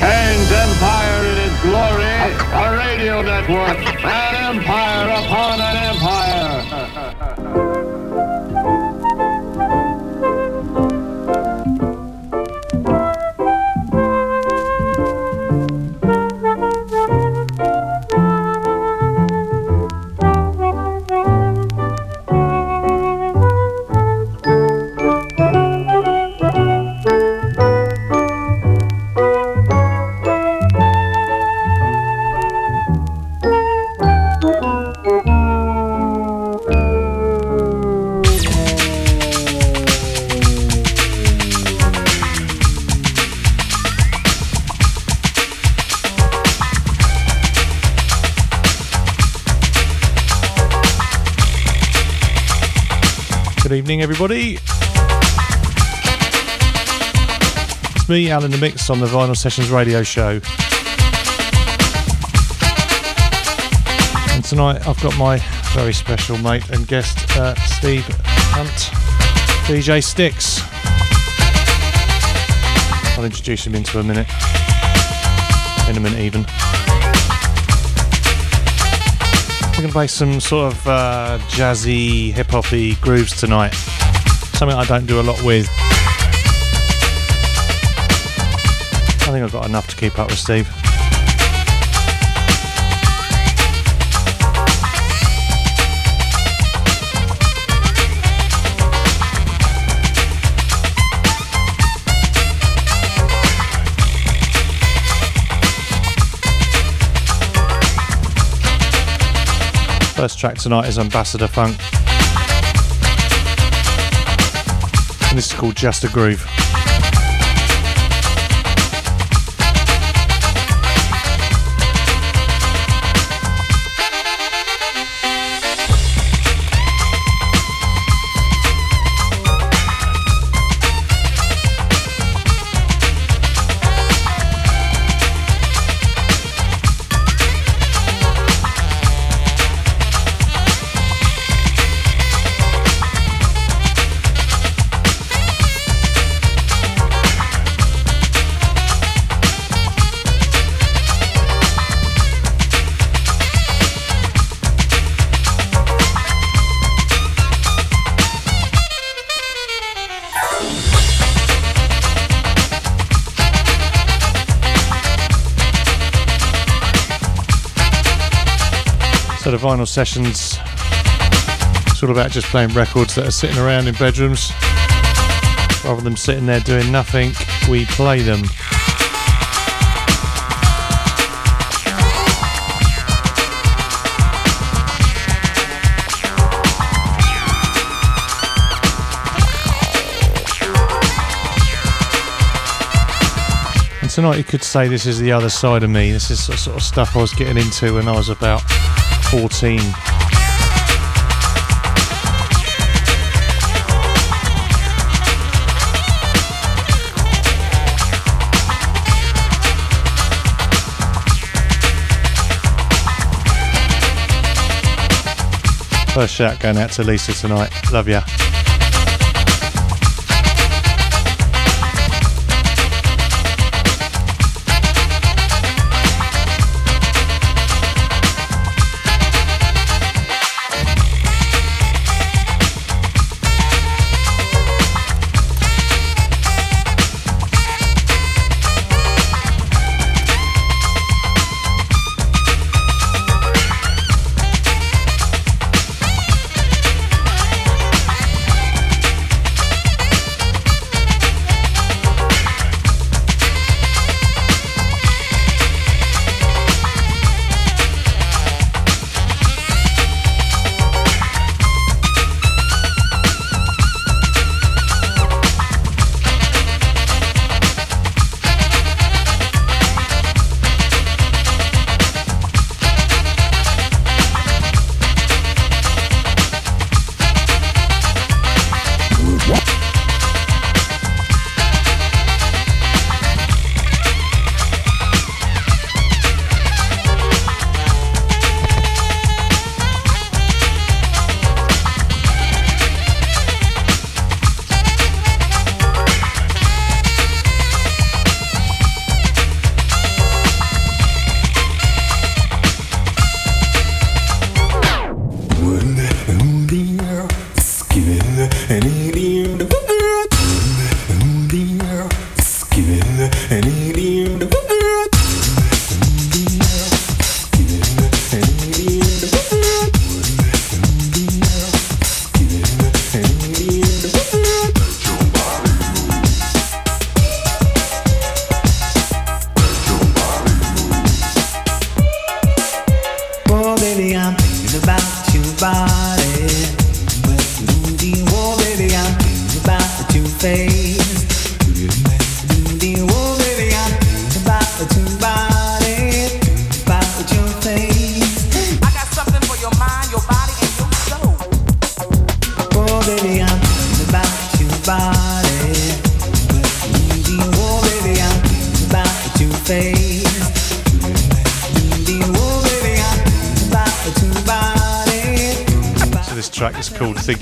Hanes Empire in its glory, a radio network, an empire Everybody. It's me, Alan the Mix, on the Vinyl Sessions radio show. And tonight I've got my very special mate and guest, uh, Steve Hunt, DJ Stix. I'll introduce him into a minute. In a minute, even. We're going to play some sort of uh, jazzy, hip hoppy grooves tonight. Something I don't do a lot with. I think I've got enough to keep up with Steve. First track tonight is Ambassador Funk. This is called Just a Groove. Vinyl sessions, it's all about just playing records that are sitting around in bedrooms. Rather than sitting there doing nothing, we play them. And tonight you could say this is the other side of me. This is the sort of stuff I was getting into when I was about 14. First shout going out to Lisa tonight. Love ya.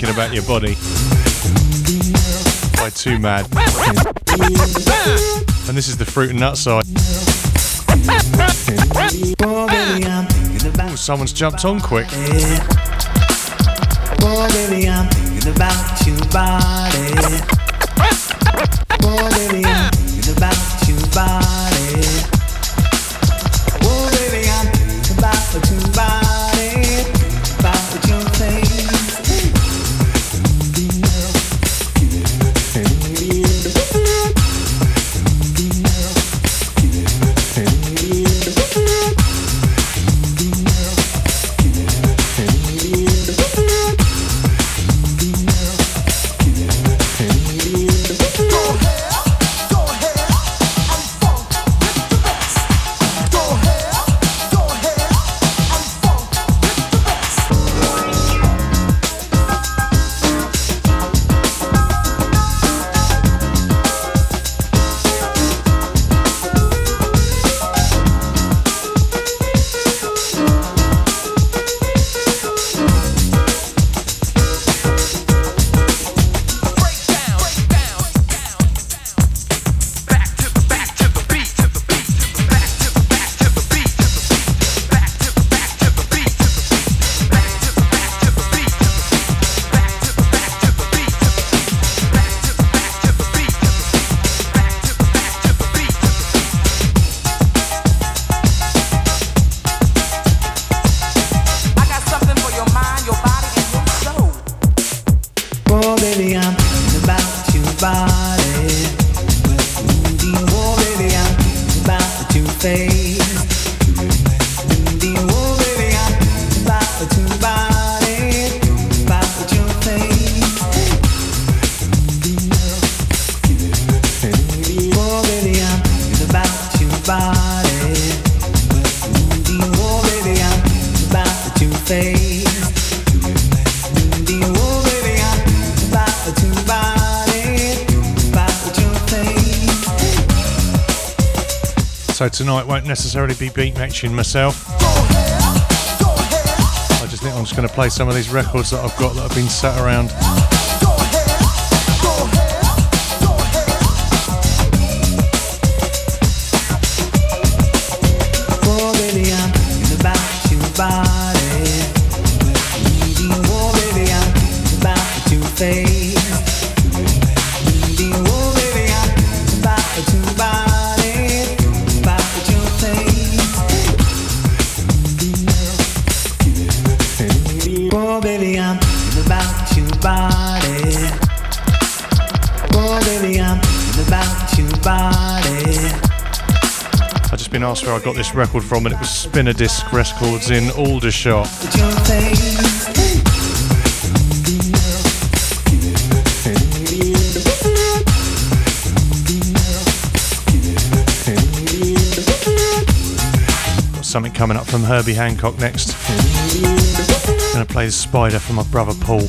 Thinking About Your Body by 2 Mad. And this is the fruit and nut side. Ooh, someone's jumped on quick. Oh, baby, tonight won't necessarily be beat matching myself. I just think I'm just going to play some of these records that I've got that have been sat around. I got this record from, and it was Spinner Disc Records in Aldershot. Got something coming up from Herbie Hancock next. Gonna play the Spider for my brother Paul.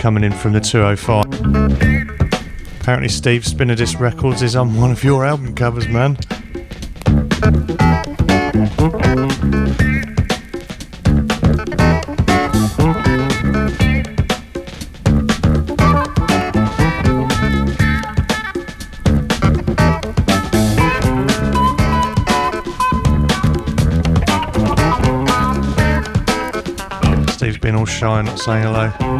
Coming in from the 205. Apparently, Steve Spinadis Records is on one of your album covers, man. Steve's been all shy, not saying hello.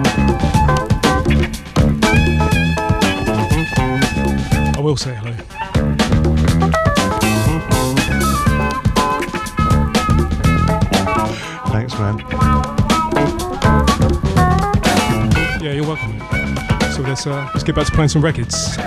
So let's get back to playing some records.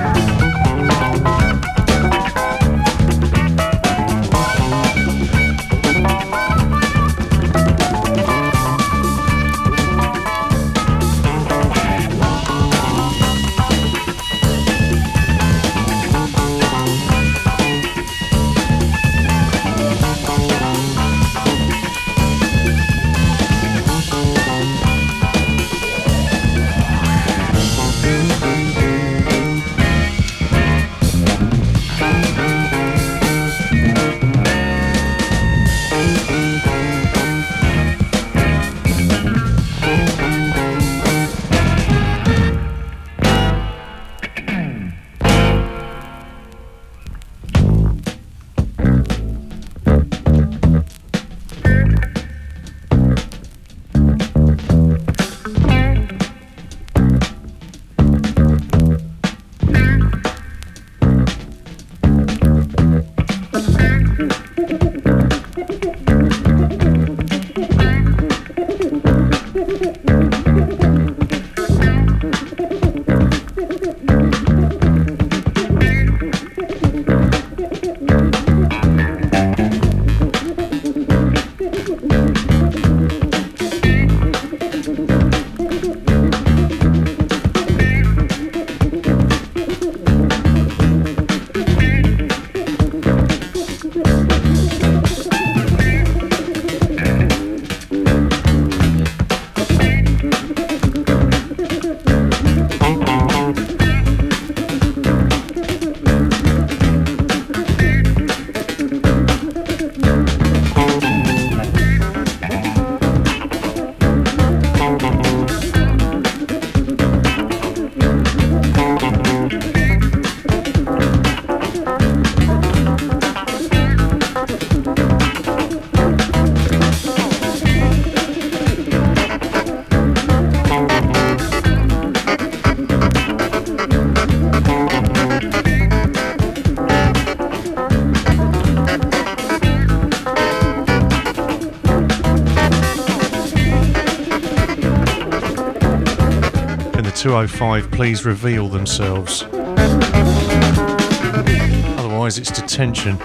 205 please reveal themselves? Otherwise, Otherwise, it's detention.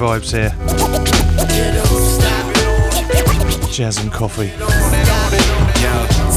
Vibes here. Jazz and coffee.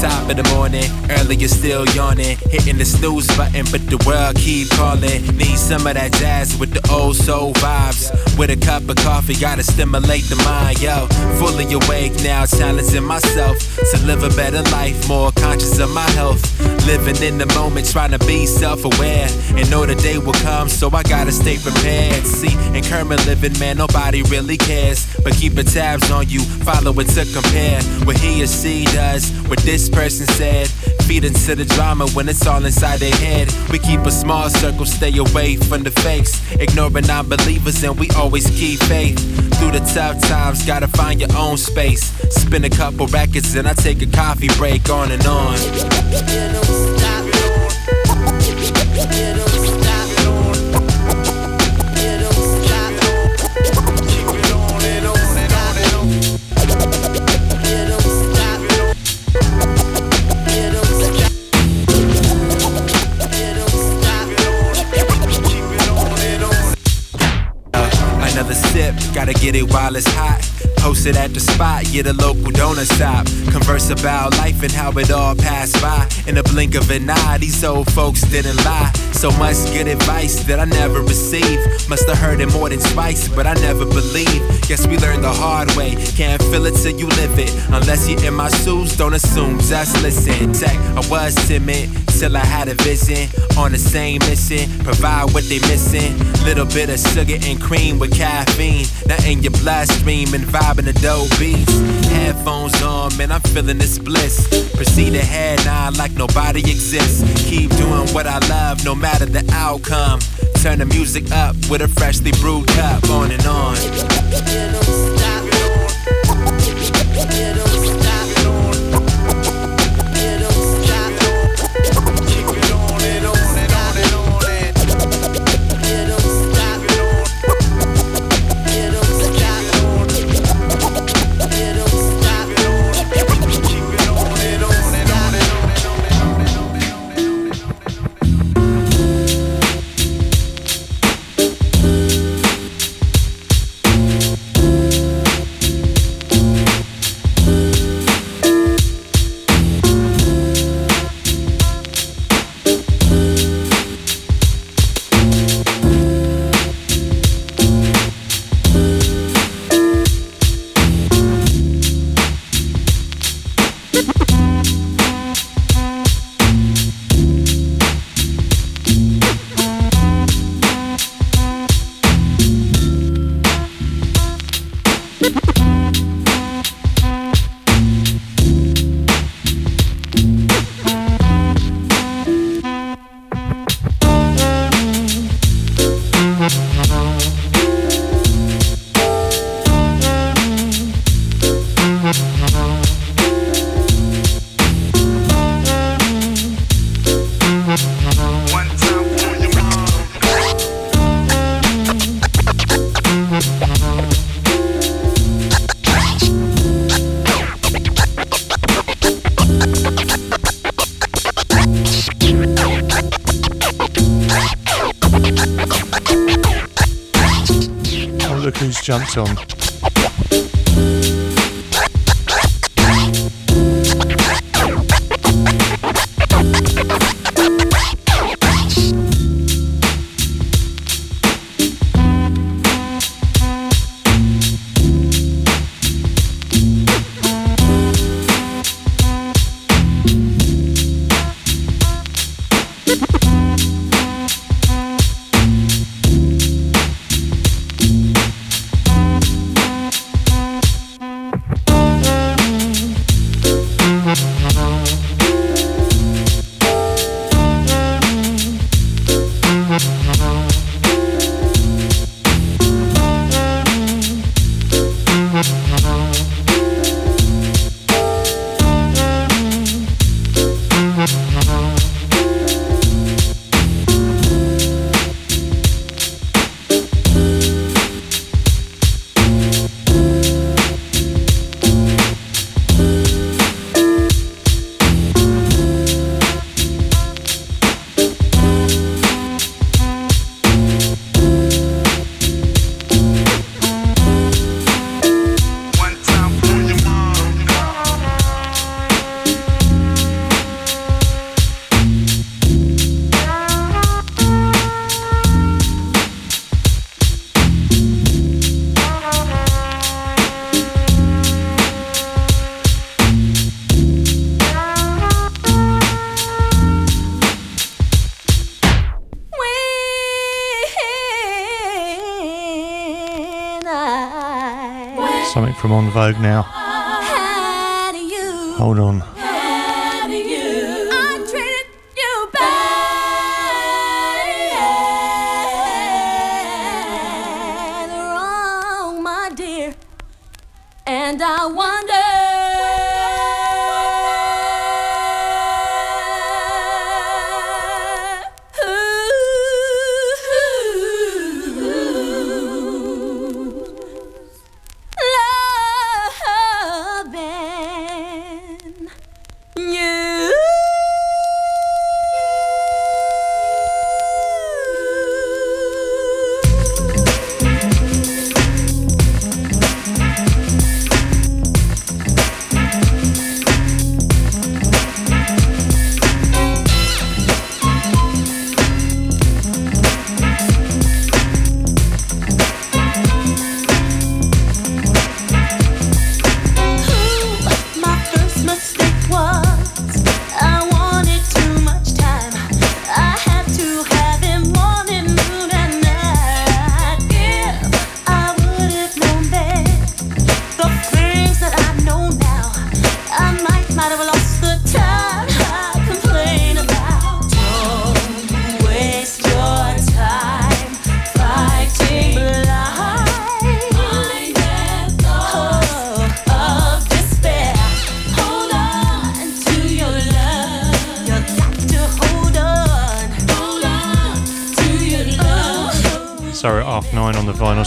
Top of the morning, early you're still yawning. Hitting the snooze button, but the world keep calling. Need some of that jazz with the old soul vibes. With a cup of coffee, gotta stimulate the mind, yo. Fully awake now, challenging myself to live a better life, more conscious of my health. Living in the moment, trying to be self aware. And know the day will come, so I gotta stay prepared. See, in current living, man, nobody really cares. But keeping tabs on you, follow it to compare what he or she does, with this person said. Feed into the drama when it's all inside their head. We keep a small circle, stay away from the fakes. Ignoring non believers, and we always keep faith. Through the tough times, gotta find your own space. Spin a couple records, and I take a coffee break on and on. Sip, gotta get it while it's hot. Post it at the spot, get a local donut stop. Converse about life and how it all passed by. In a blink of an eye, these old folks didn't lie. So much good advice that I never received. Must have heard it more than twice, but I never believed. Guess we learned the hard way. Can't feel it till you live it. Unless you're in my shoes, don't assume, just listen. Check, I was timid till I had a vision. On the same mission, provide what they missing. Little bit of sugar and cream with caffeine. Now in your bloodstream and vibing the dope beats. Headphones on, man, I'm feeling this bliss. Proceed ahead now like nobody exists. Keep doing what I love, no matter the outcome. Turn the music up with a freshly brewed cup, on and on. Canción.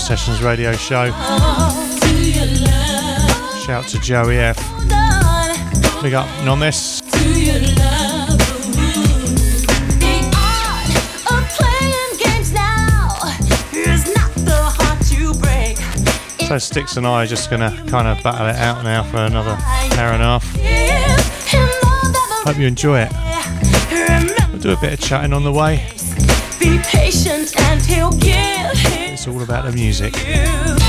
Sessions radio show. Shout to Joey F. Big up Nomis. So Stix and I are just going to kind of battle it out now for another hour and a half. Hope you enjoy it. We'll do a bit of chatting on the way. Be patient and he'll all about the music.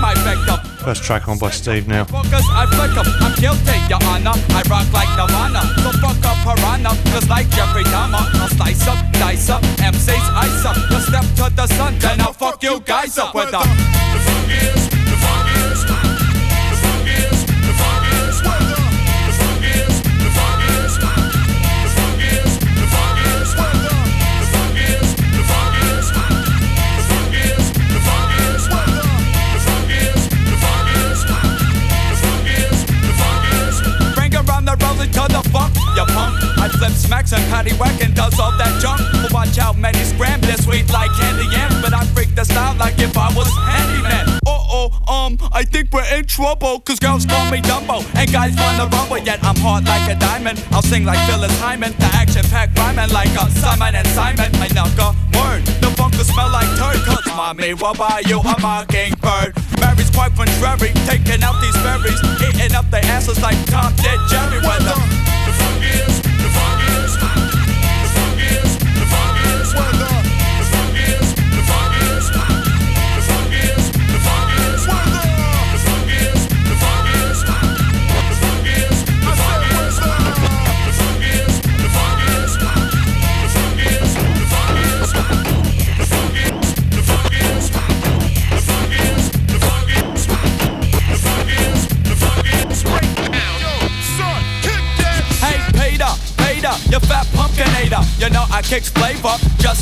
My victim. First track on by Steve now. Fuckers, I flick 'em. I'm guilty, your honor. I rock like Nirvana. So fuck up piranha, cause like Jeffrey Dahmer, I'll slice up, dice up, MC's ice up. You step to the sun, then I'll fuck you guys up with a. Bring punk. Flip smacks and patty whack and does all that junk. But watch out, many scram this sweet like candy yams. But I freak the style like if I was handyman. Uh oh, um, I think we're in trouble. Cause girls call me Dumbo. And guys wanna rumble, yet I'm hard like a diamond. I'll sing like Phyllis Hyman. The action packed rhyming like a Simon and Simon. I knock a word. The funk smell like turd. Cause mommy will buy you a mockingbird. Mary's quite contrary, taking out these berries, eating up their asses like Tom did Jerry Weather. Hey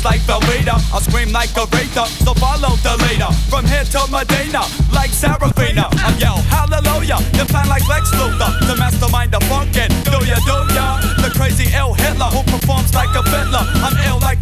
like Velveeta. I scream like a Rita, so follow the leader. From here to Medina, like Serafina. I yell hallelujah, plan like Lex Luthor. The mastermind of funkin', do ya, do ya? The crazy ill Hitler who performs like a fiddler. I'm ill like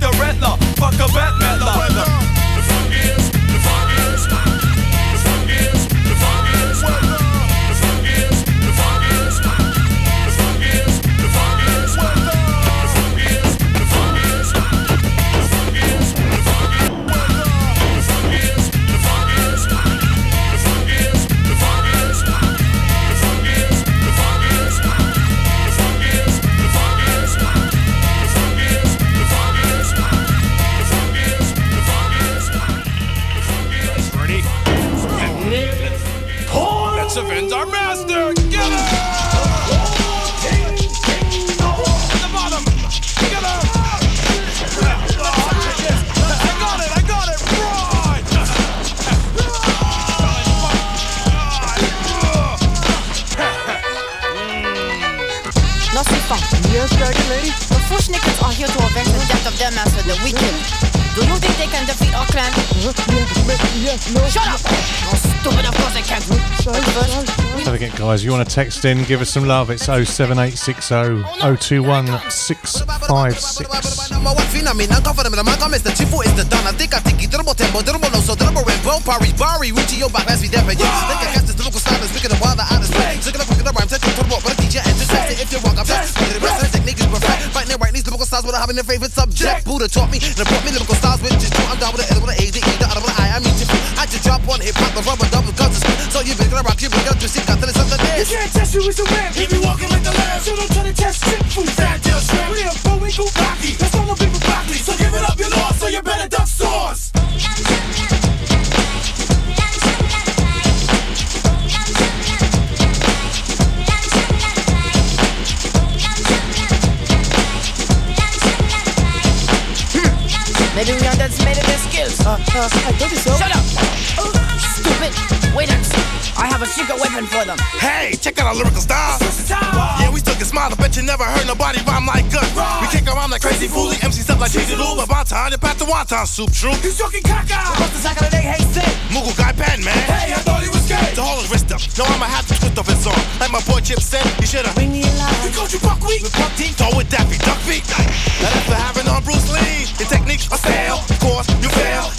just say if you walk up, that's the rest of the technique is perfect. Fighting and writing these lyrical styles without having their favorite subject. Buddha taught me, and brought me lyrical styles, which is. I'm down with the L, with the A, the E, you drop one hip hop, the rubber double guns, so you been gonna rock, you been gonna just see, got to the something You can't test me with some rap. He be walking like the lamb. So don't try to test shit food. Fat deal shrimp. We are Bowie Bugatti. That's all the people broccoli. So give it up, you lost. So you better duck sauce. Maybe we underestimated their skills. Uh, uh, I told you so. Shut up! Secret weapon for them. Hey, check out our lyrical style. Yeah, we still can smile. I bet you never heard nobody rhyme like us. We kick around like crazy foolie. MCs up like cheesy Lou. About time to pass the wonton soup, true. He's talking caca. What's the sack of the day? Hey, say. Moogle guy pen, man. Hey, I thought he was gay. To hold his wrist up. No, I'ma have to twist off his arm. Like my boy Chip said, he should've. Bring me alive. We called you buckwheat. With buck teeth, throw with Daffy Duck feet. Now that's for having on Bruce Lee. Your techniques are stale. Of course, you fail.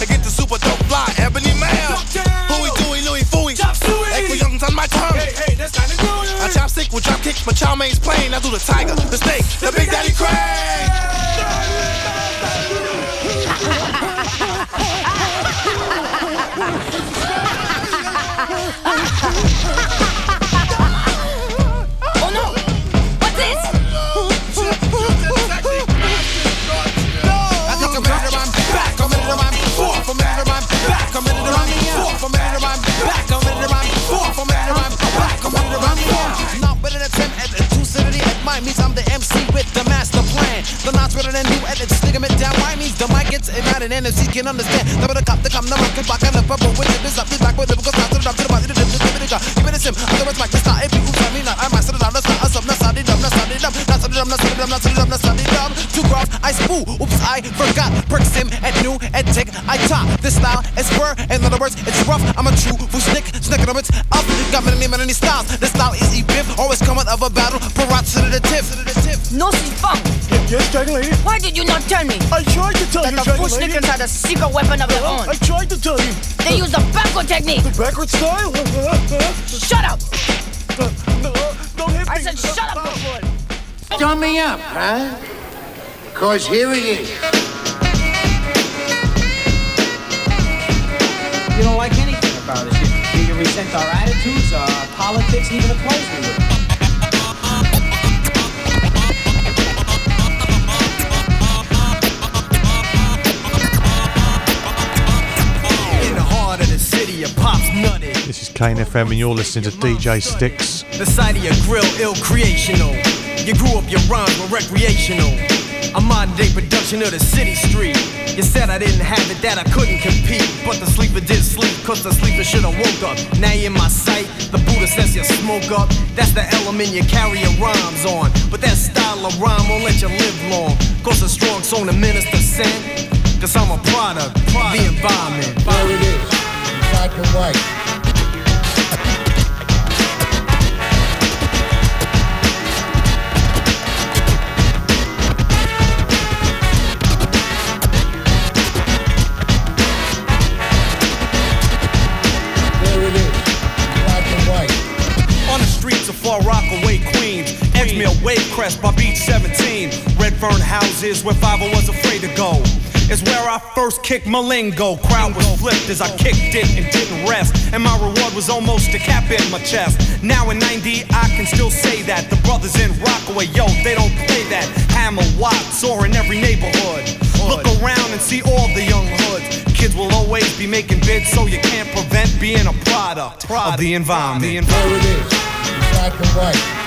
Do the tiger, the snake, the big daddy crane. And NFC can understand. Number the cop, the come, the mic, back and the purple with it. This up, this back with lyrical sound to the drop to the body, the dip, the dip, the dip. Give it a sim, otherwise mic, the start, if you tell me not, I might set it down, let's not, us let's not up, let's not it up, not it up, not it up, not up, let's not it up. Two graphs, I spoo, oops, I forgot. Perk sim and new and tick, I top. This style is spur, in other words, it's rough. I'm a true fool snick, snicker of it up. Got many, many styles. This style is e-biff, always coming of a battle, parrots to the tip, to the. No, si funk. Yes, Dragon Lady. Why did you not tell me? I tried to tell that you, the Dragon Bush Lady. Nickens had a secret weapon of their own. I tried to tell you. They use the backward technique. The backward style? Shut up! No, don't hit me. I said shut up, fool. Dumb me up, huh? Cause here it is. You don't like anything about us. You, you resent our attitudes, our politics, even the clothes we wear. This is Kane FM, and you're listening to DJ Stix. The sight of your grill, ill creational. You grew up, your rhymes were recreational. A modern day production of the city street. You said I didn't have it, that I couldn't compete. But the sleeper did sleep, cause the sleeper should've woke up. Now you're in my sight, the Buddha says you smoke up. That's the element you carry your rhymes on. But that style of rhyme won't let you live long. Cause a strong song to minister sent. Cause I'm a product, of the environment. There it is. Black and white. Edgemere Wavecrest by Beach 17. Redfern houses where Five-O was afraid to go. Is where I first kicked Malingo. Crowd was flipped as I kicked it and didn't rest. And my reward was almost a cap in my chest. Now in 90, I can still say that. The brothers in Rockaway, yo, they don't play that. Hammer, Watts, or in every neighborhood. Look around and see all the young hoods. Kids will always be making bids, so you can't prevent being a product of the environment. There it is. Black and white.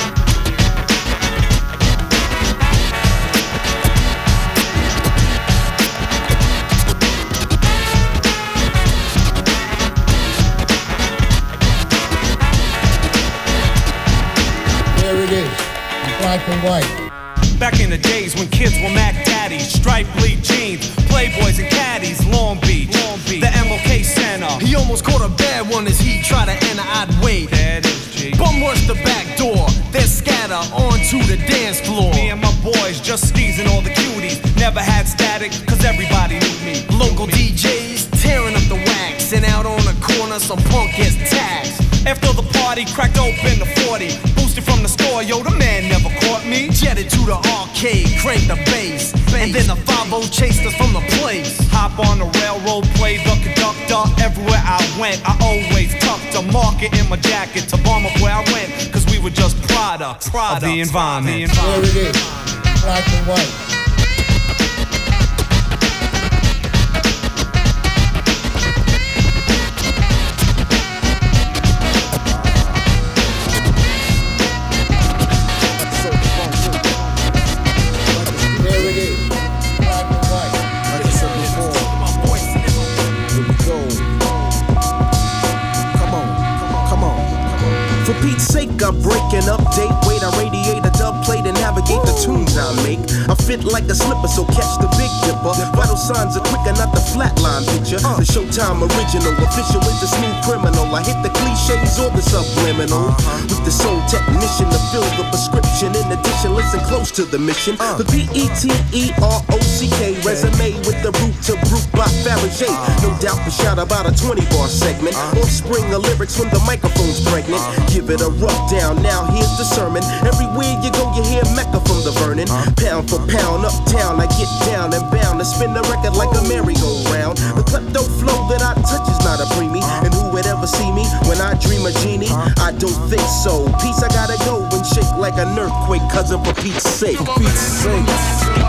Black and white. Back in the days when kids were Mac Daddies, striped bleed jeans, Playboys and caddies, Long Beach, Long Beach, the MLK Center. He almost caught a bad one as he tried to enter. I'd wait. That is G. Bum rush the back door, then scatter onto the dance floor. Me and my boys just sneezing all the cuties. Never had static, cause everybody knew me. Local DJs tearing up the wax, and out on the corner, some punk gets taxed. After the party, cracked open the 40. Boosted from the store, yo, the man never caught me. Jetted to the arcade, cranked the bass. And then the 5 chased us from the place. Hop on the railroad, play the conductor. Everywhere I went, I always tucked a market in my jacket to bomb up where I went. Cause we were just products, of the environment. There it is. Black and white. Sake, I break an update. Tunes I make. I fit like a slipper, so catch the big dipper. Vital signs are quicker, not the flatline picture. The Showtime original, official is the smooth criminal. I hit the cliches or the subliminal. With the soul technician to fill the prescription. In addition, listen close to the mission. The B E T E R O C K resume with the root to root by Fabergé. No doubt for shout about a 20 bar segment. Offspring of lyrics when the microphone's pregnant. Give it a rough down. Now here's the sermon. Everywhere you go, you hear Mecca from the Vernon. Pound for pound, uptown, I get down and bound and spin the record like a merry-go-round. The klepto flow that I touch is not a preemie. And who would ever see me when I dream a genie? I don't think so. Peace, I gotta go and shake like an earthquake, cousin, for Pete's sake. For Pete's sake.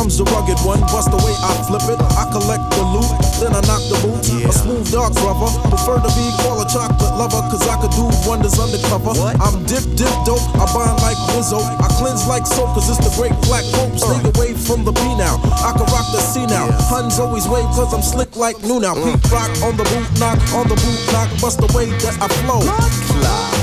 Comes the rugged one. Bust the way I flip it. I collect the loot, then I knock the boot. A smooth dog brother. Prefer to be called a chocolate lover, cause I could do wonders undercover. I'm dip, dip dope. I bind like Lizzo. I cleanse like soap, cause it's the great black hope. Stay away from the B now. I can rock the C now. Huns always wave, cause I'm slick like new now. Peak rock on the boot knock, on the boot knock. Bust the way that I flow.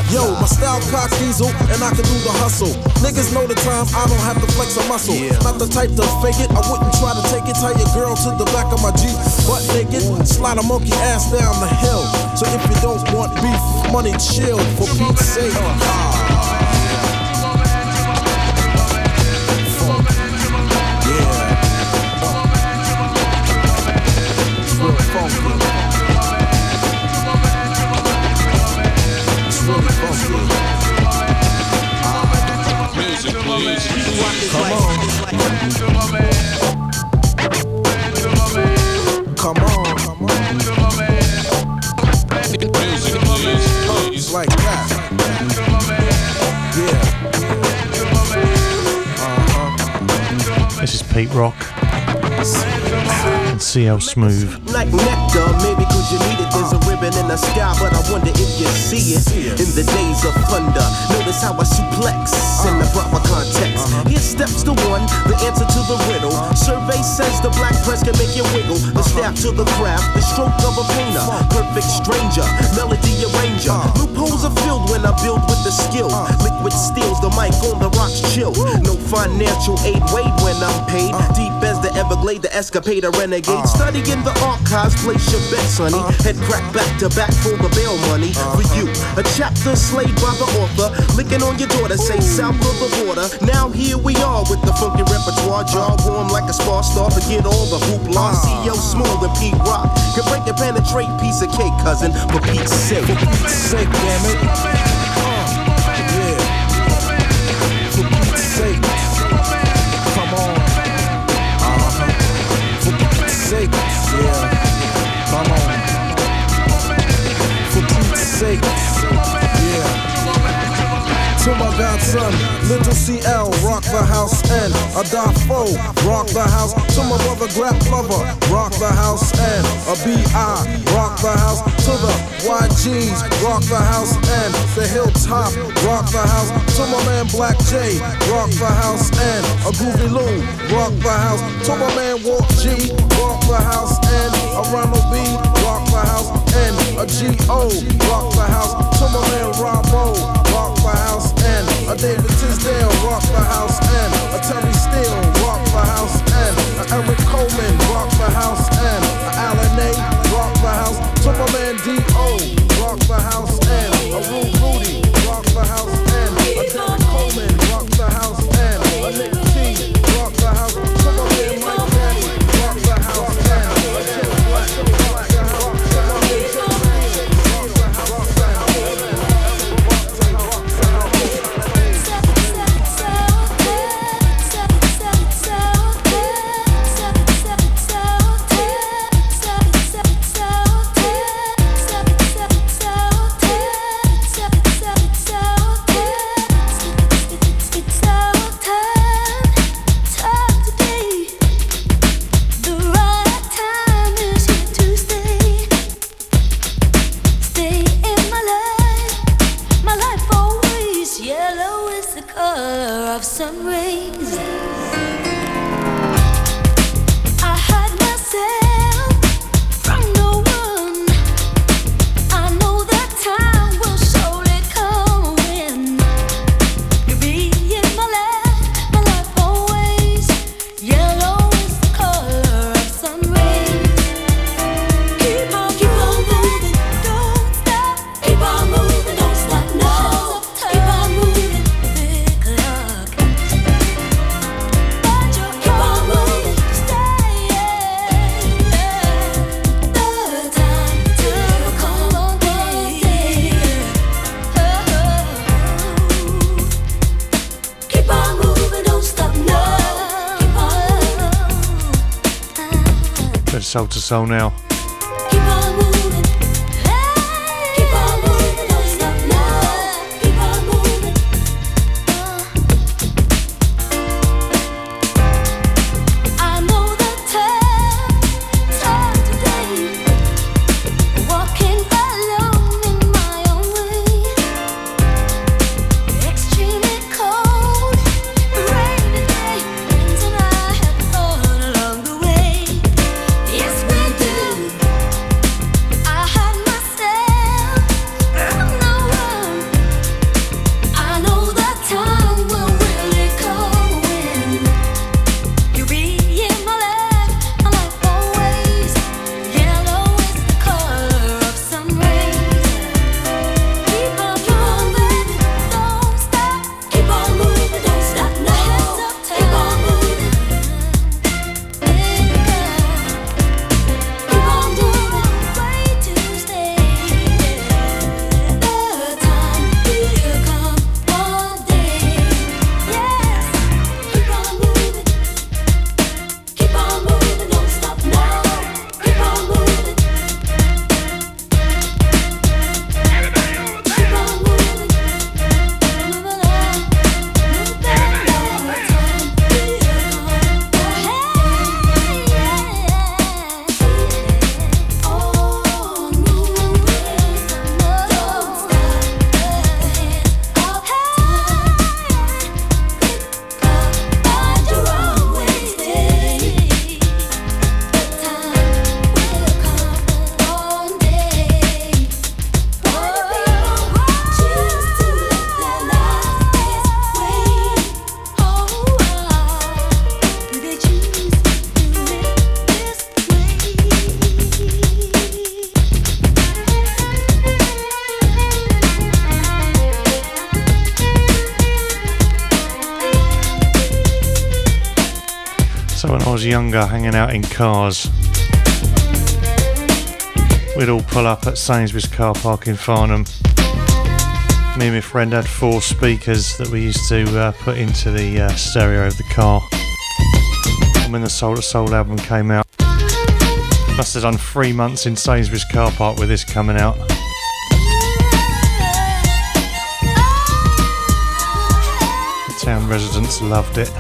Yo, my style cock diesel, and I can do the hustle. Niggas know the time, I don't have to flex a muscle. Not the type to fake it, I wouldn't try to take it. Tie your girl to the back of my Jeep, butt naked. Slide a monkey ass down the hill. So if you don't want beef, money chill, for Pete's sake. Ah. Come on. Pete Rock and CL Smooth. Like nectar, maybe you need it. There's a ribbon in the sky, but I wonder if you see it. In the days of thunder, notice how I suplex in the proper context. Here steps the one, the answer to the riddle. Survey says the black press can make you wiggle. The staff to the craft, the stroke of a painter. Perfect stranger, melody arranger. Loopholes are filled when I build with the skill. Liquid steals the mic on the rocks chill. No financial aid, when I'm paid. Uh. Deep as the Everglade, the escapade, a renegade. Uh. Studying the archives, place your bet, sonny. Uh. Head crack back to back for the bail money. For you, a chapter slayed by the author. Licking on your daughter, say south of the border. Now here we are with the funky repertoire. Jaw warm like a spark star. Forget all the hoopla. CL Smooth and Pete Rock. Can break and penetrate piece of cake, cousin. For Pete's sake. For Pete's sake, damn it. Sake. Yeah. Come on. For Pete's sake. To my godson, little CL, rock the house, and a Dafo, rock the house. To my brother, Grap Luva, rock the house, and a BI, rock the house. To the YGs, rock the house, and the Hilltop, rock the house. To my man Black J, rock the house, and a Groovy Lou, rock the house. To my man Walt G, rock the house, and a Ronald B, rock the house, and a G.O., rock the house. To my man Robo, rock the house, and a David Tisdale, rock the house, and a Terry Steele, rock the house, and a Eric Coleman, rock the house, and a Alan A, rock the house. To my man D.O., rock the house, and a Rude Rudy, rock the house, and a Derek Coleman, rock the house, soul to soul now. younger hanging out in cars. We'd all pull up at Sainsbury's car park in Farnham. Me and my friend had four speakers that we used to uh, put into the uh, stereo of the car. And when the Soul II Soul album came out, must have done three months in Sainsbury's car park with this coming out. The town residents loved it.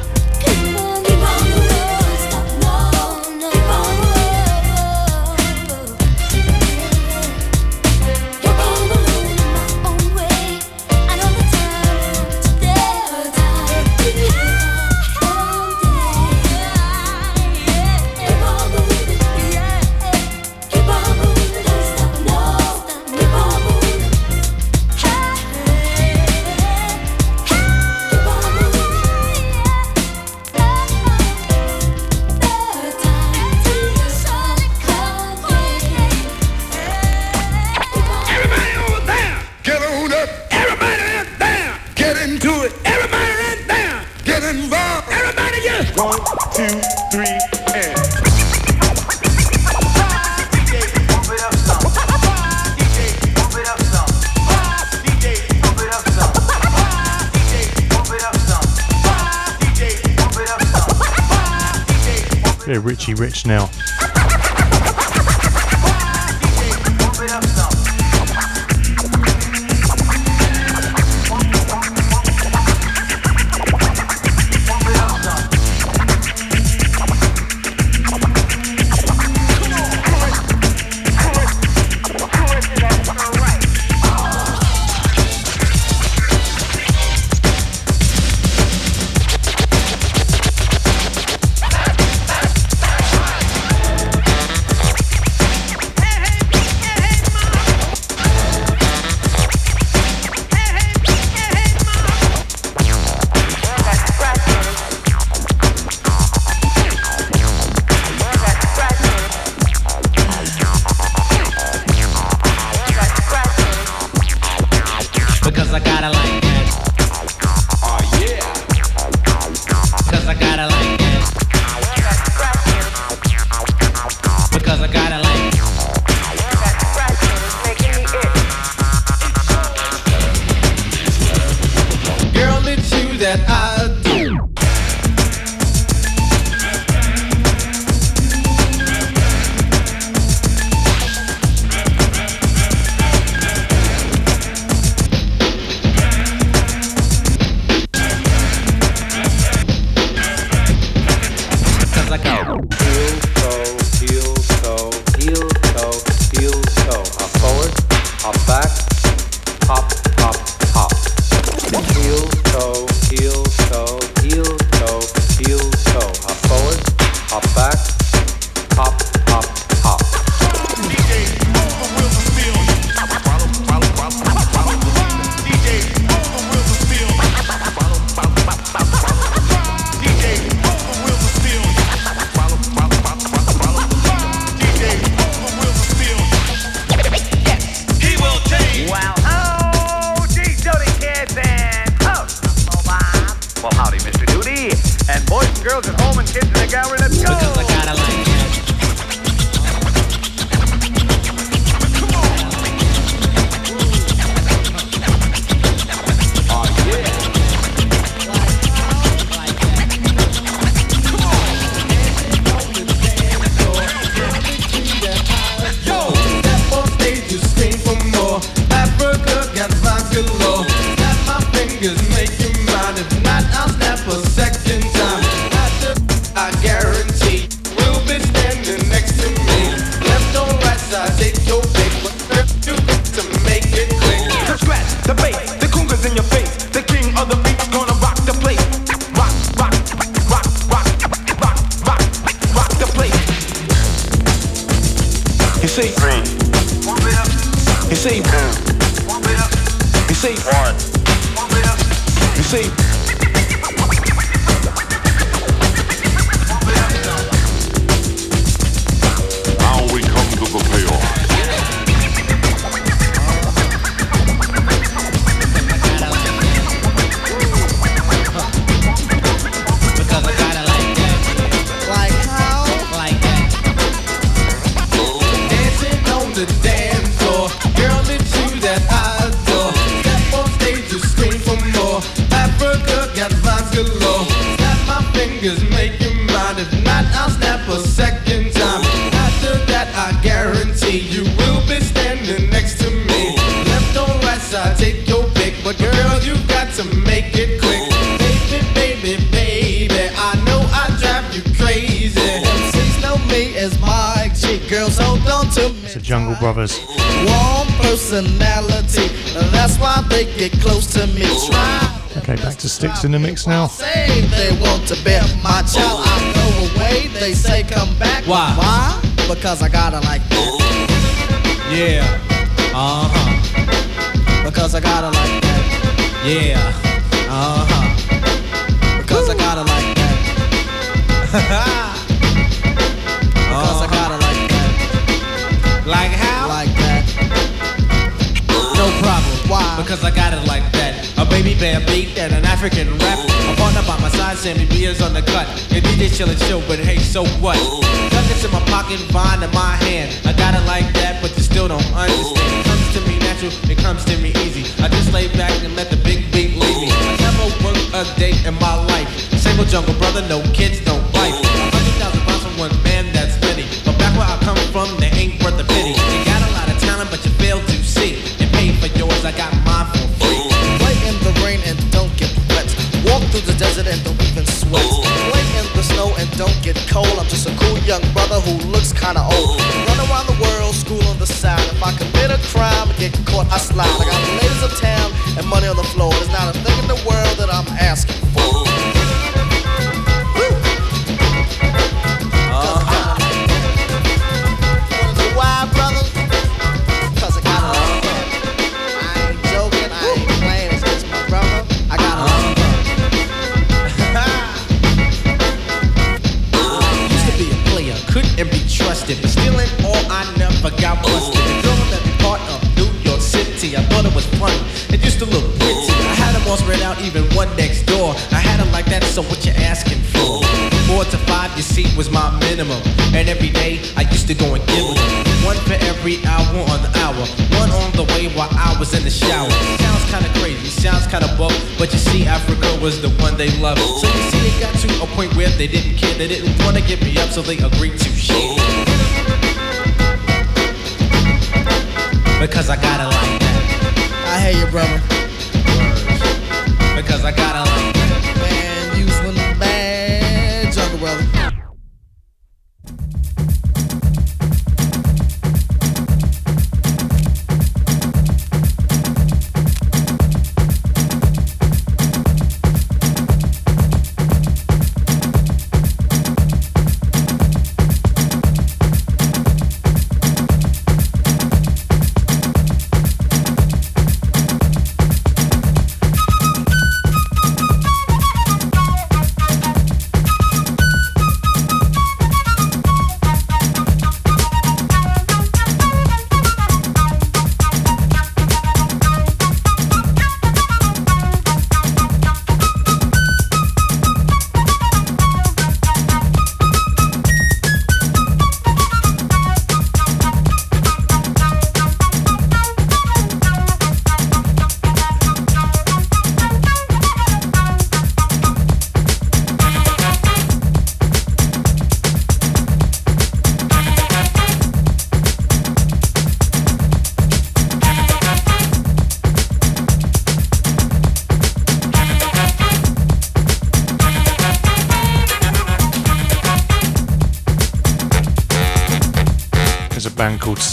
rich now. Stix in the mix now. say they want to bet my child. I go away, they say come back. Why? Why? Because I gotta like that. Yeah. Uh huh. Because I gotta like that. Yeah. Uh huh. Because I gotta like that. Because I gotta like that. Like how? Like that. No problem. Why? Because I got it like that. Baby bear beat and an African rap. A partner by my side, Sammy B is on the cut. And DJ chillin' chill, but hey, so what? Nuggets in my pocket, vine in my hand. I got it like that, but you still don't understand. It comes to me natural, it comes to me easy. I just lay back and let the big beat lead me. I never worked a day in my life. Single jungle brother, no kids, no wife. A hundred thousand pounds from one man, that's plenty. But back where I come from, they ain't worth a penny. You got a lot of talent, but you fail to see. And pay for yours, I got desert and don't even sweat. Play in the snow and don't get cold. I'm just a cool young brother who looks kinda old. Run around the world, school on the side. If I commit a crime and get caught, I slide. I got the ladies of town and money on the floor. There's not a thing in the world that I'm asking busted. The girl that be part of New York City, I thought it was funny. It used to look pretty. I had them all spread out, even one next door. I had them like that, so what you asking for? Four to five, you see, was my minimum. And every day, I used to go and give them. One for every hour on the hour. One on the way while I was in the shower. Sounds kinda crazy, sounds kinda buck, but you see, Afrika was the one they loved. So you see, they got to a point where they didn't care, they didn't wanna give me up, so they agreed to share. Because I got it like that. I hear you, brother. Because I got it like that.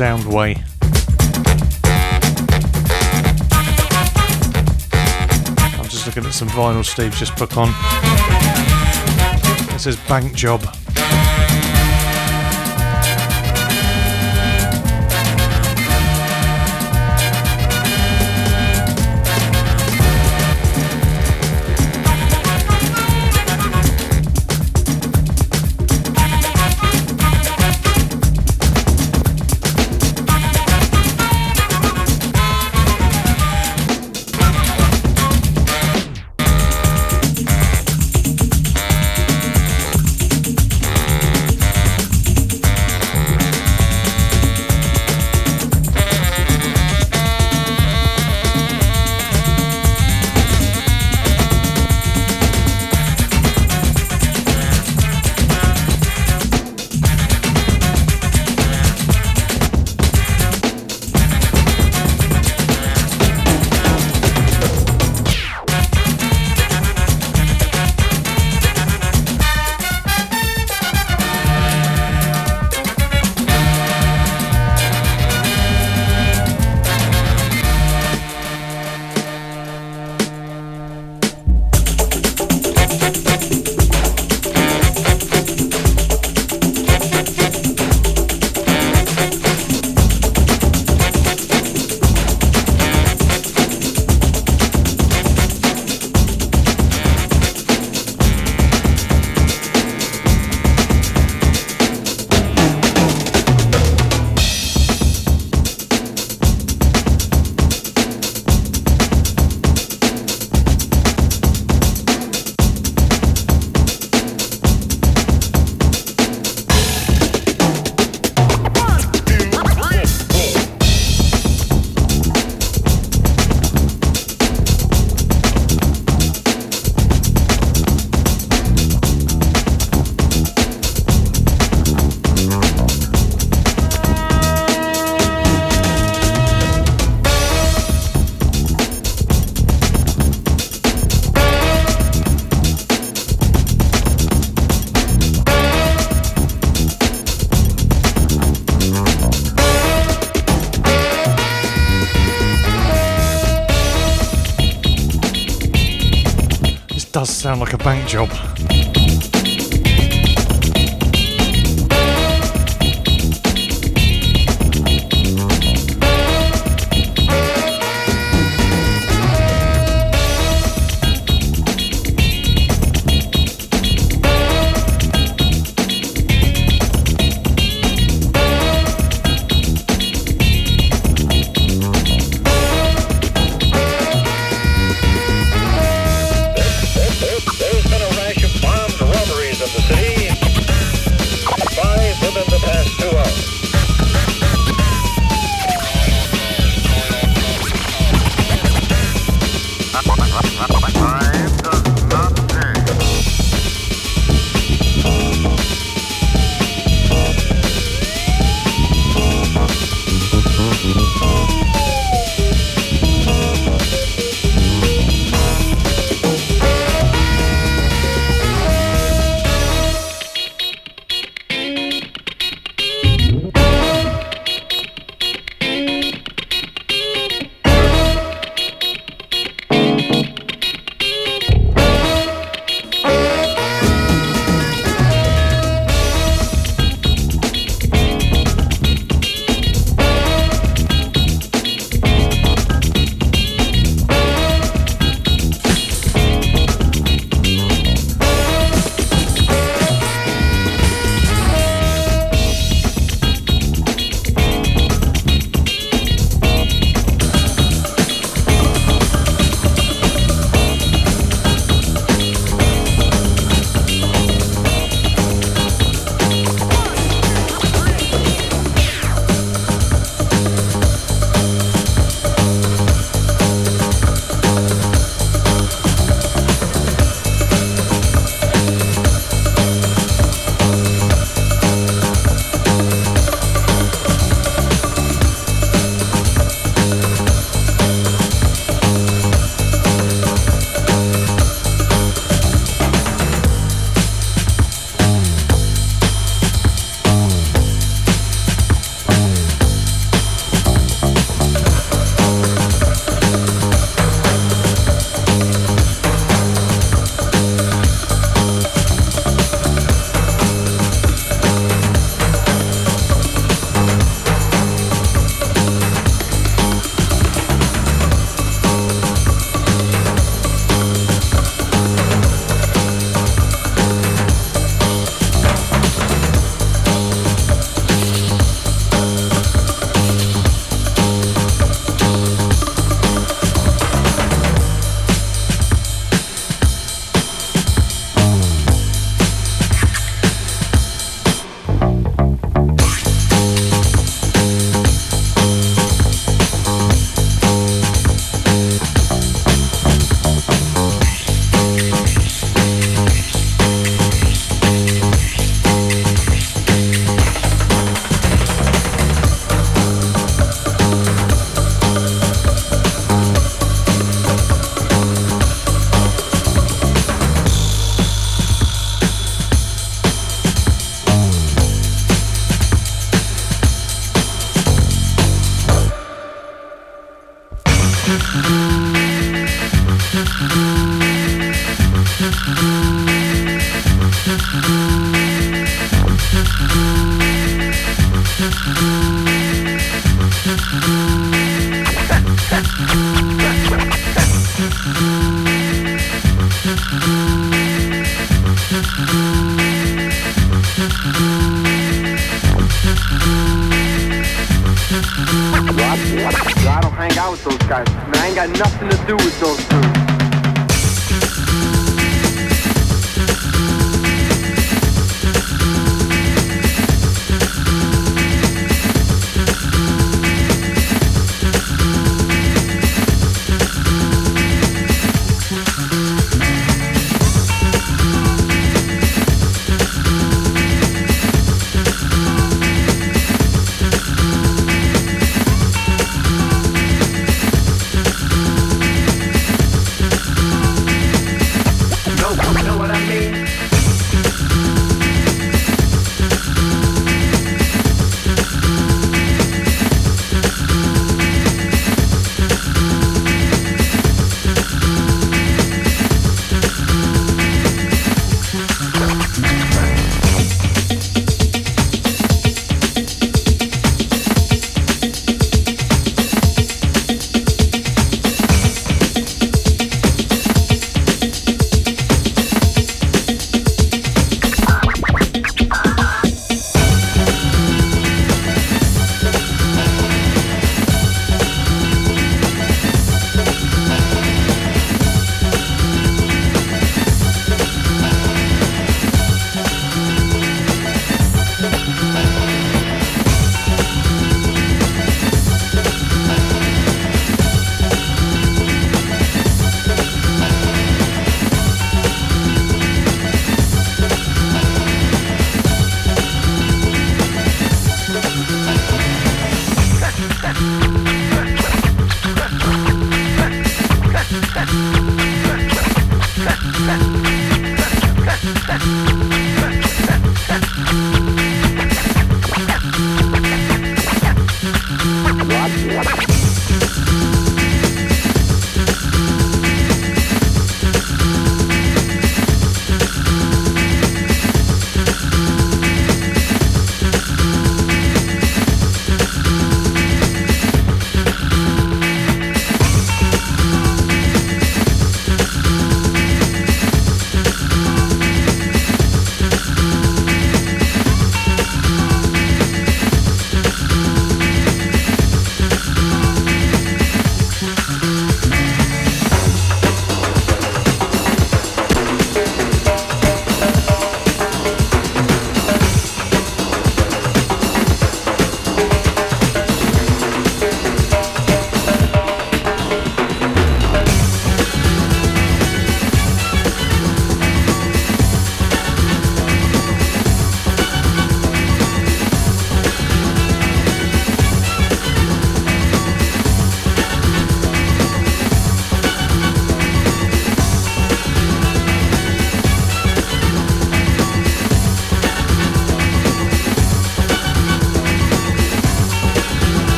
Soundway. I'm just looking at some vinyl Steve's just put on. It says Bank Job.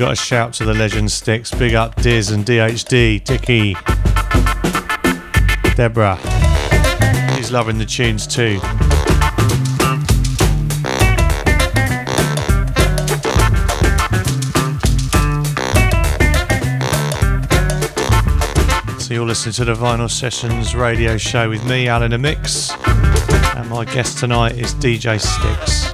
Got a shout to the legend Stix. Big up Diz and DHD, Dicky, Deborah. He's loving the tunes too. So you're listening to the Vinyl Sessions radio show with me, Alan Mix, and my guest tonight is DJ Stix.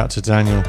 out to Daniel.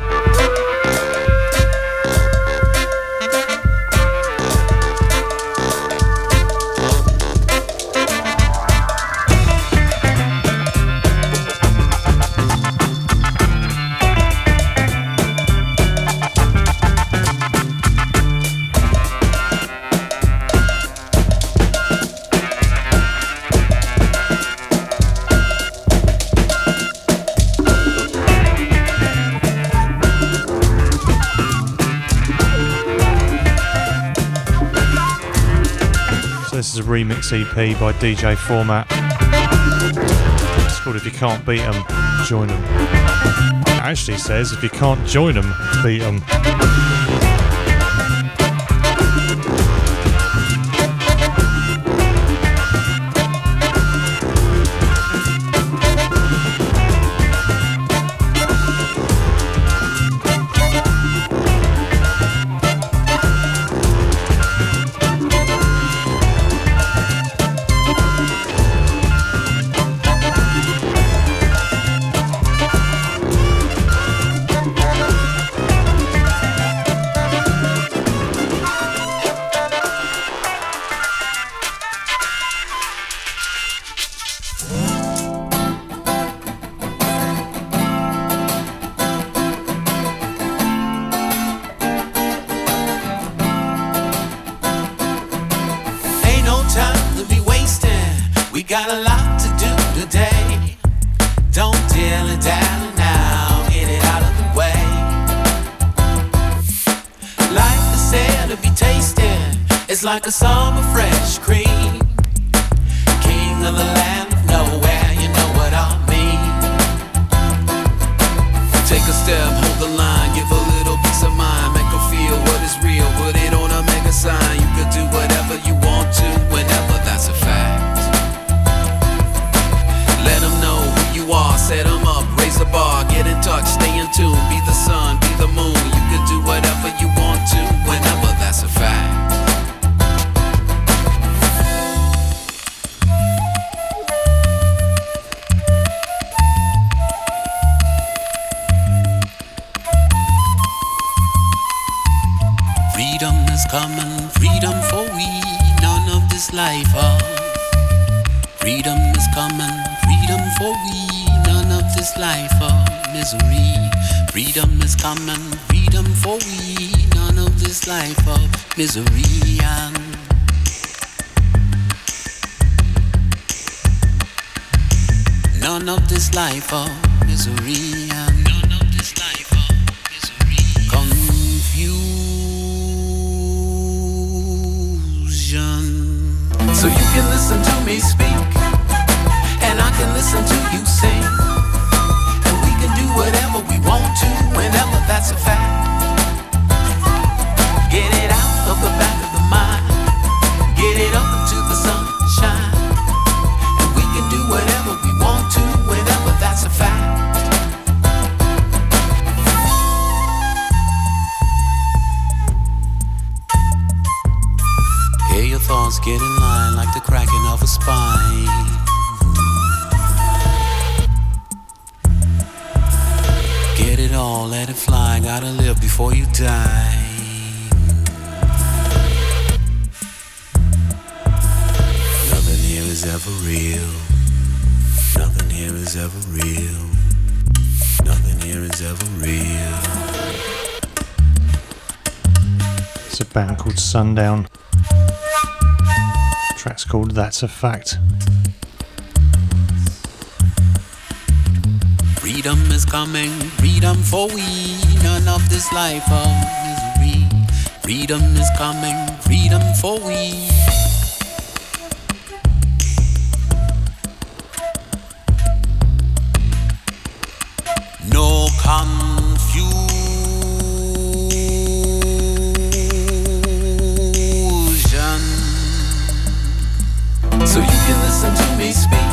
remix EP by DJ Format. It's called If You Can't Beat 'Em, Join 'Em. Them. actually says If You Can't Join 'Em, Beat 'Em. Sundown. The track's called That's a Fact. Freedom is coming, freedom for we, none of this life of misery. Freedom is coming, freedom for we. so you can listen to me speak.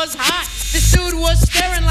Was hot. This dude was staring like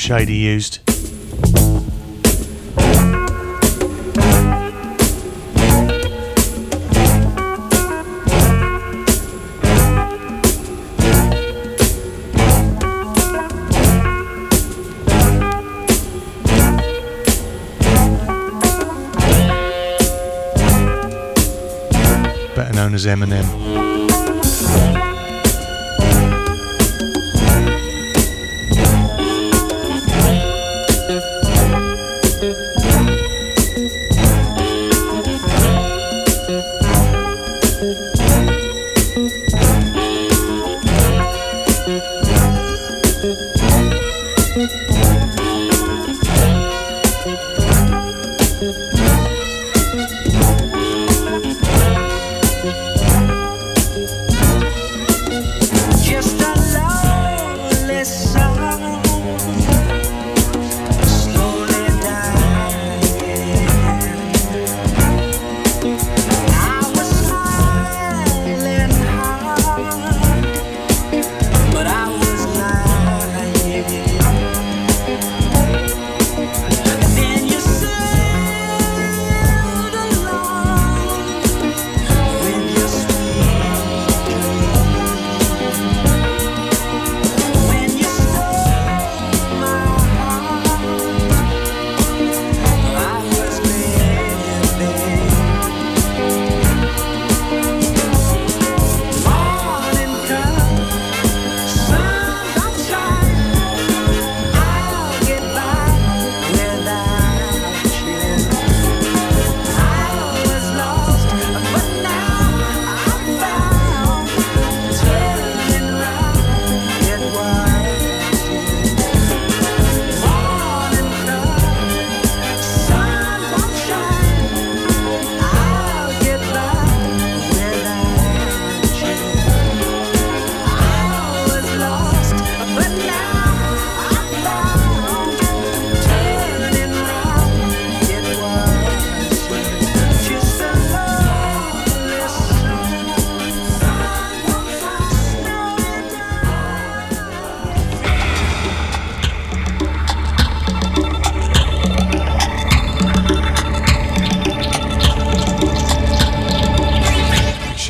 Shady used. Better known as Eminem.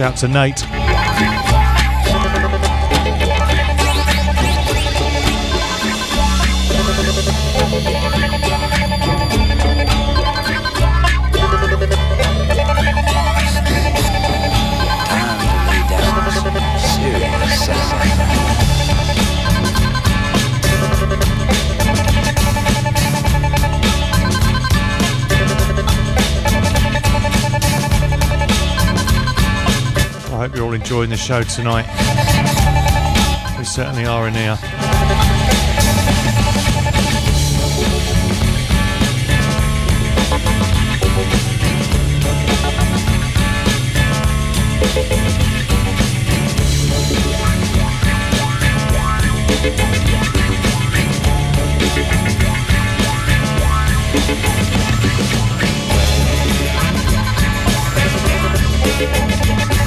Shout to Nate. enjoying the show tonight. We certainly are in here. Thank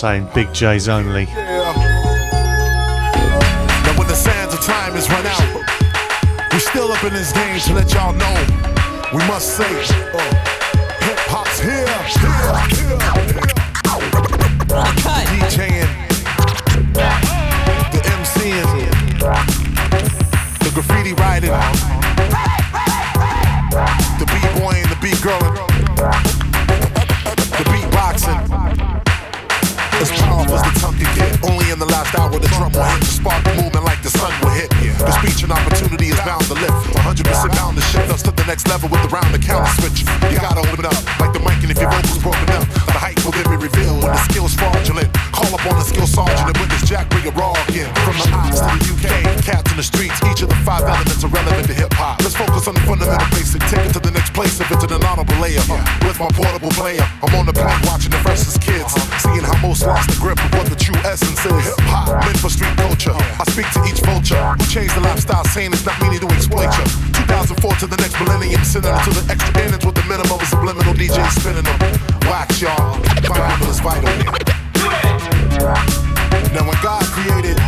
saying Big J's only. Now when the sands of time is run out, we still up in this game to let y'all know. We must say, uh, hip hop's here, here, here. DJing, the MCing, the graffiti writing, the b-boying, the beat-girling, the the last drum will hit to spark the movement like the sun will hit. The speech and opportunity is bound to lift. 100% bound to shift us to the next level with the round the counter switch. You gotta open up like the mic and if your vocals broken up, the height will then be revealed when the skill's fraudulent. Call up on the skill sergeant and with this jack bring it raw again. From the ops to the UK, cats in the streets, each of the five elements are relevant to hip hop. Let's focus on the fundamental basic, take it to the next place if it's an honorable layer. Uh, with my portable player, I'm on the plane watching the versus kids, seeing how most lost the grip of what the true essence is. Hip hop, meant for street culture. I speak to each vulture who changed the lifestyle, saying it's not meaning to exploit you. 2004 to the next millennium, sending to the extra innings with the minimum of a subliminal DJ spinning them. Wax y'all, find is vital. Now when God created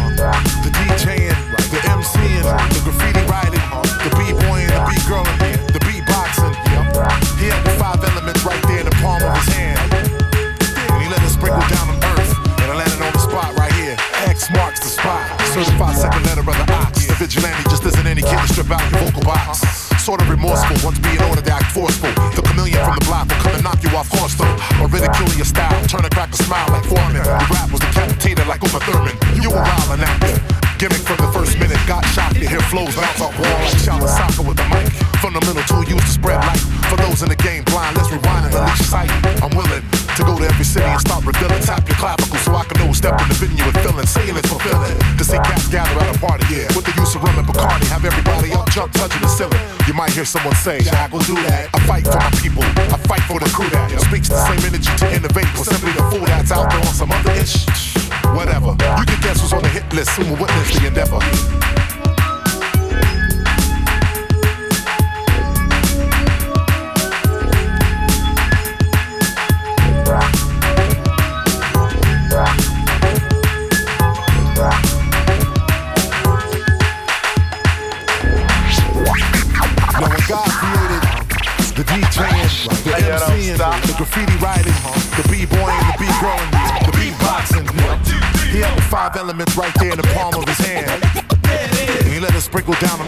vigilante just isn't any kid to strip out your vocal box. Sort of remorseful, once being ordered to act forceful. The chameleon from the block will come and knock you off course though. Or ridicule your style, turn a crack a smile like Foreman. Your rap was decapitated like Uma Thurman. You were wild and active. Gimmick from the first minute, got shocked to hear flows bounce off wall like Shaolin Soccer with the mic. Fundamental tool used to spread light. For those in the game blind, let's rewind and unleash sight. I'm willing to go to every city and start revealing. Tap your clavicle so I can know step in the venue and feeling. Saying it's fulfilling. To see cats gather at a party, yeah. With the use of rum and Bacardi, have everybody up, jump, touching the ceiling. You might hear someone say, Jack will do that. I fight for my people, I fight for the crew that speaks the same energy to innovate. Or simply the fool that's out there on some other ish. Whatever. You can guess who's on the hit list, soon elements right there in the palm of his hand. And he let us sprinkle down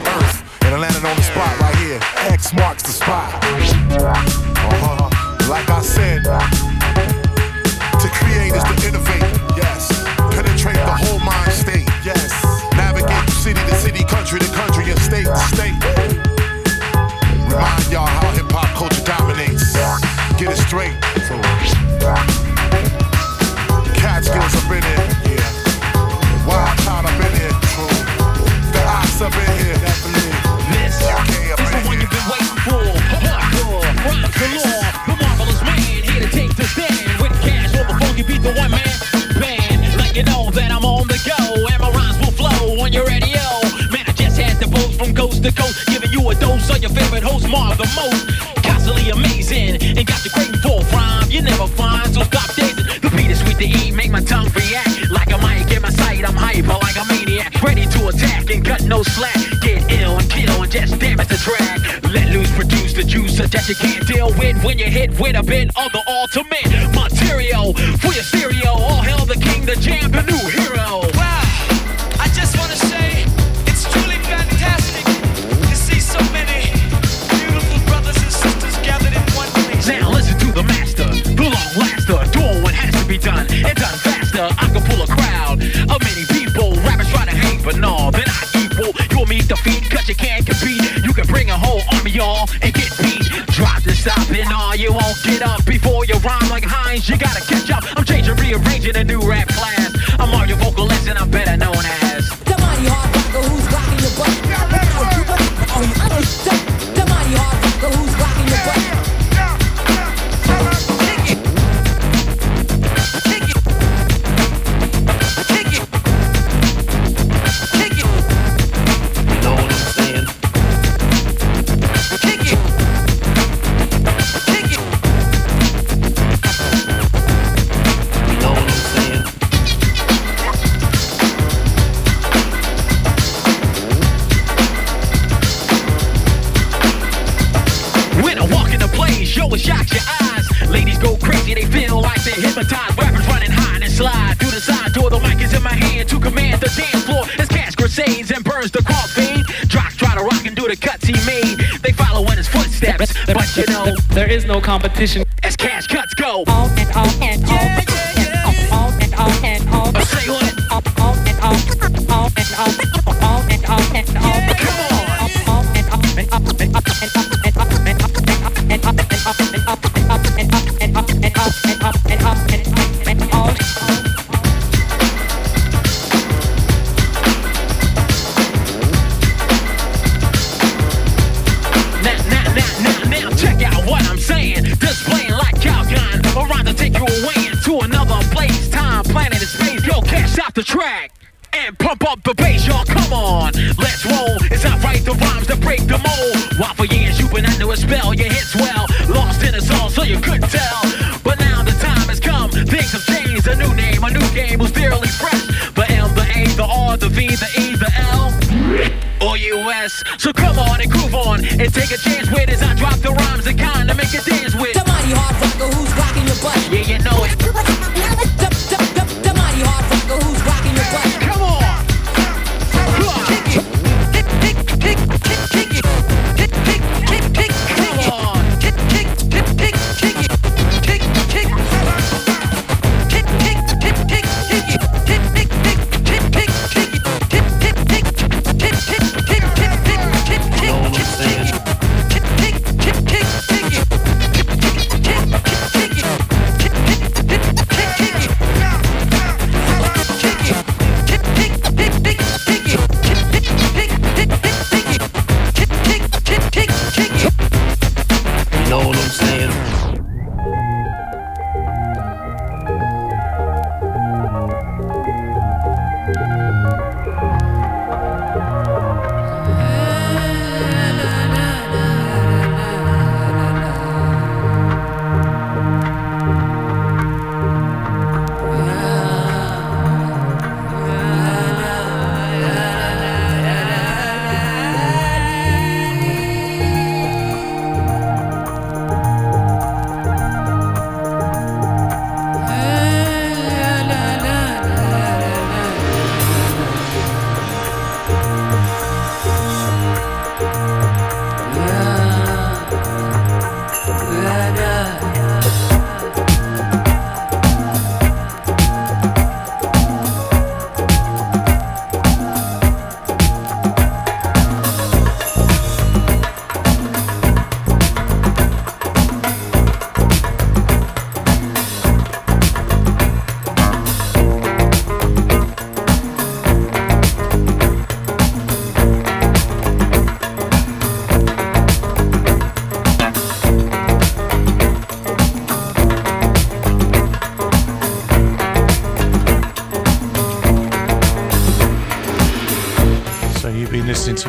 competition the track. And pump up the bass, y'all. Come on, let's roll. It's I write the rhymes to break the mold. While for years you've been under a spell, your hits well, lost in a song, so you couldn't tell. But now the time has come, things have changed. A new name, a new game was fairly fresh. The M, the A, the R, the V, the E, the L or US. So come on and groove on and take a chance with as I drop the rhymes and kind to make you dance with. The mighty hard rocker who's rocking your butt. Yeah, you know it.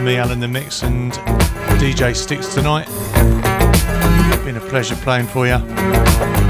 Me, Al in the Mix, and DJ Stix tonight. Been a pleasure playing for you.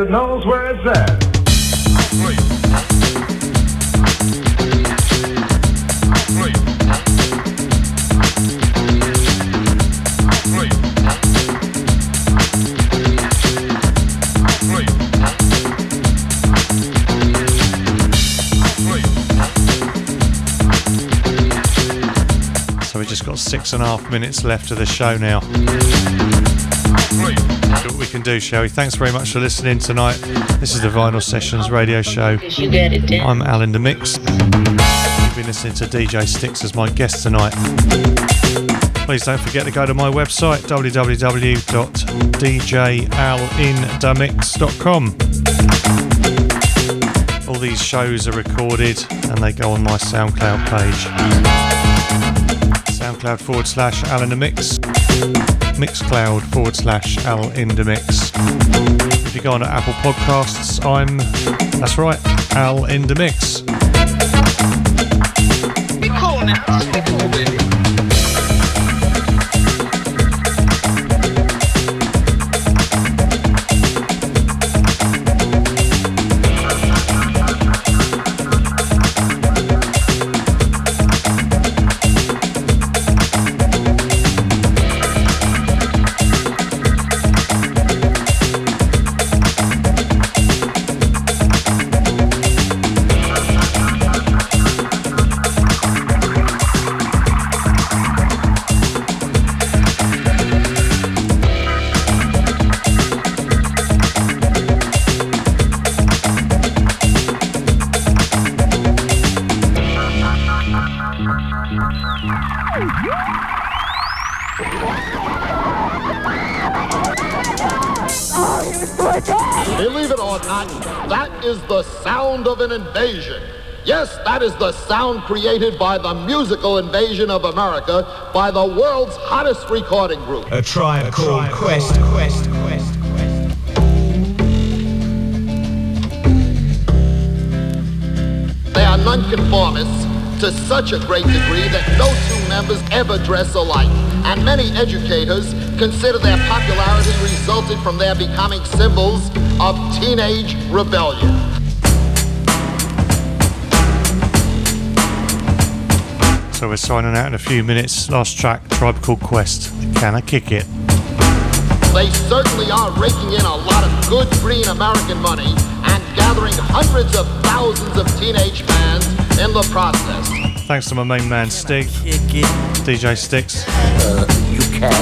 That knows where it's at. So we just got six and a half minutes left of the show now. We can do, shall we? Thanks very much for listening tonight. This is the Vinyl Sessions radio show. I'm Al in the Mix. You've been listening to DJ Stix as my guest tonight. Please don't forget to go to my website www.djalindamix.com. All these shows are recorded and they go on my SoundCloud page. SoundCloud forward slash Al in the Mix. Mixcloud forward slash Al in the Mix. If you go on to Apple Podcasts, I'm, that's right, Al in the Mix. Invasion. Yes, that is the sound created by the musical invasion of America by the world's hottest recording group. A tribe called Quest, Quest, Quest. They are nonconformists to such a great degree that no two members ever dress alike. And many educators consider their popularity resulted from their becoming symbols of teenage rebellion. So we're signing out in a few minutes. Last track, Tribe Called Quest. Can I kick it? They certainly are raking in a lot of good green American money and gathering hundreds of thousands of teenage fans in the process. Thanks to my main man Stig, DJ Stix. Uh, you can.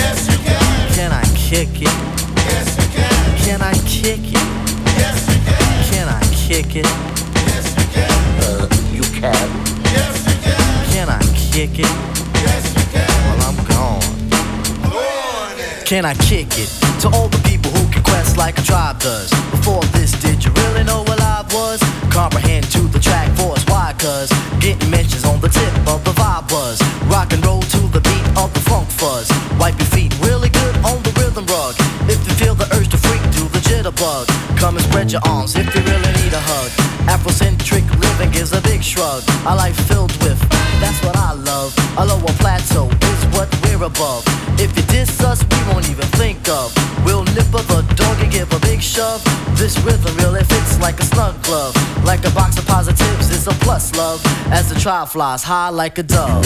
Yes, you can. Can I kick it? Yes, you can. Can I kick it? Yes, you can. Can I kick it? Yes, you can. Uh, you can. Yes, you can. Can I kick it? Yes, you can. Well, I'm gone. Can I kick it to all the people who can quest like a tribe does? Before this, did you really know what I was? Comprehend to the track force, why? Cause getting mentions on the tip of the vibe was rock and roll to the beat of the funk fuzz. Wipe your feet really good on the rhythm rug. If you feel the urge to freak, do the jitterbug. Come and spread your arms if you really need a hug. Afrocentric living is a big shrug. A life filled A lower plateau is what we're above. If you diss us, we won't even think of. We'll nip up a dog and give a big shove. This rhythm really fits like a snug glove. Like a box of positives, it's a plus love. As the trial flies high like a dove.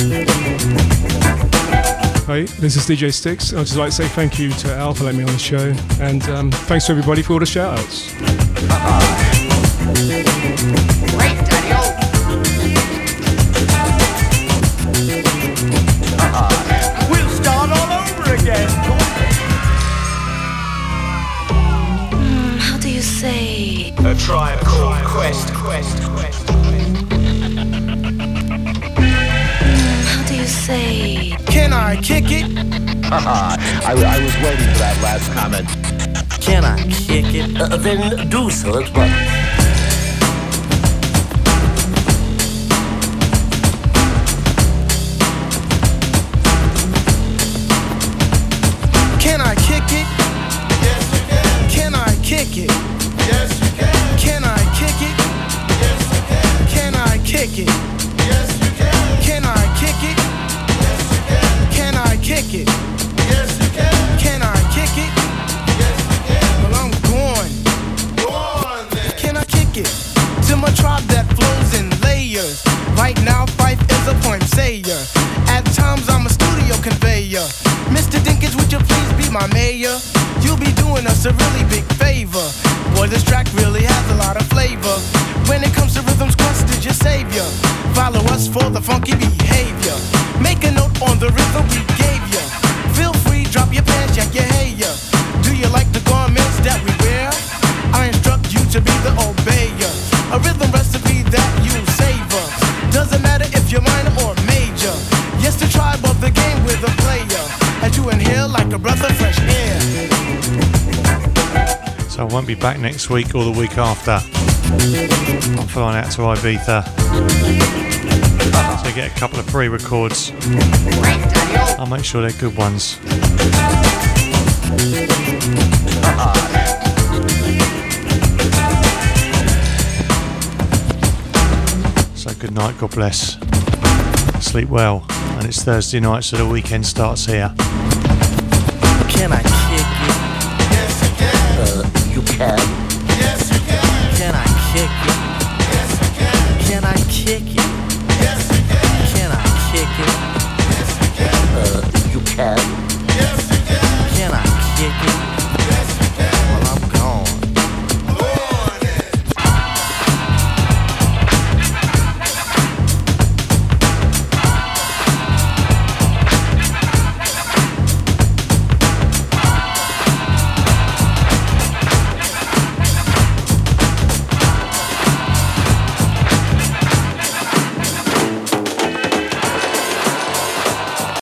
Hey, this is DJ Stix. I'd just like to say thank you to Al for letting me on the show, and um, thanks to everybody for all the shout outs. We'll tribe called Quest, Quest, Quest. How do you say? Can I kick it? I, I was waiting for that last comment. Can I kick it? Uh, then do so, it's but doing us a really big favor. Boy, this track really has a lot of flavor. When it comes to rhythms, Quest is your savior. Follow us for the funky behavior. Make a note on the rhythm we gave ya. Feel free, drop your pants, check your hair. Do you like the garments that we wear? I instruct you to be the obeyer. A rhythm recipe that you savor. Doesn't matter if you're minor or major. Yes, the tribe of the game with a player. As you inhale like a breath So I won't be back next week or the week after. I'm flying out to Ibiza. So get a couple of pre-records. I'll make sure they're good ones. So good night, God bless. Sleep well. And it's Thursday night, so the weekend starts here. Can I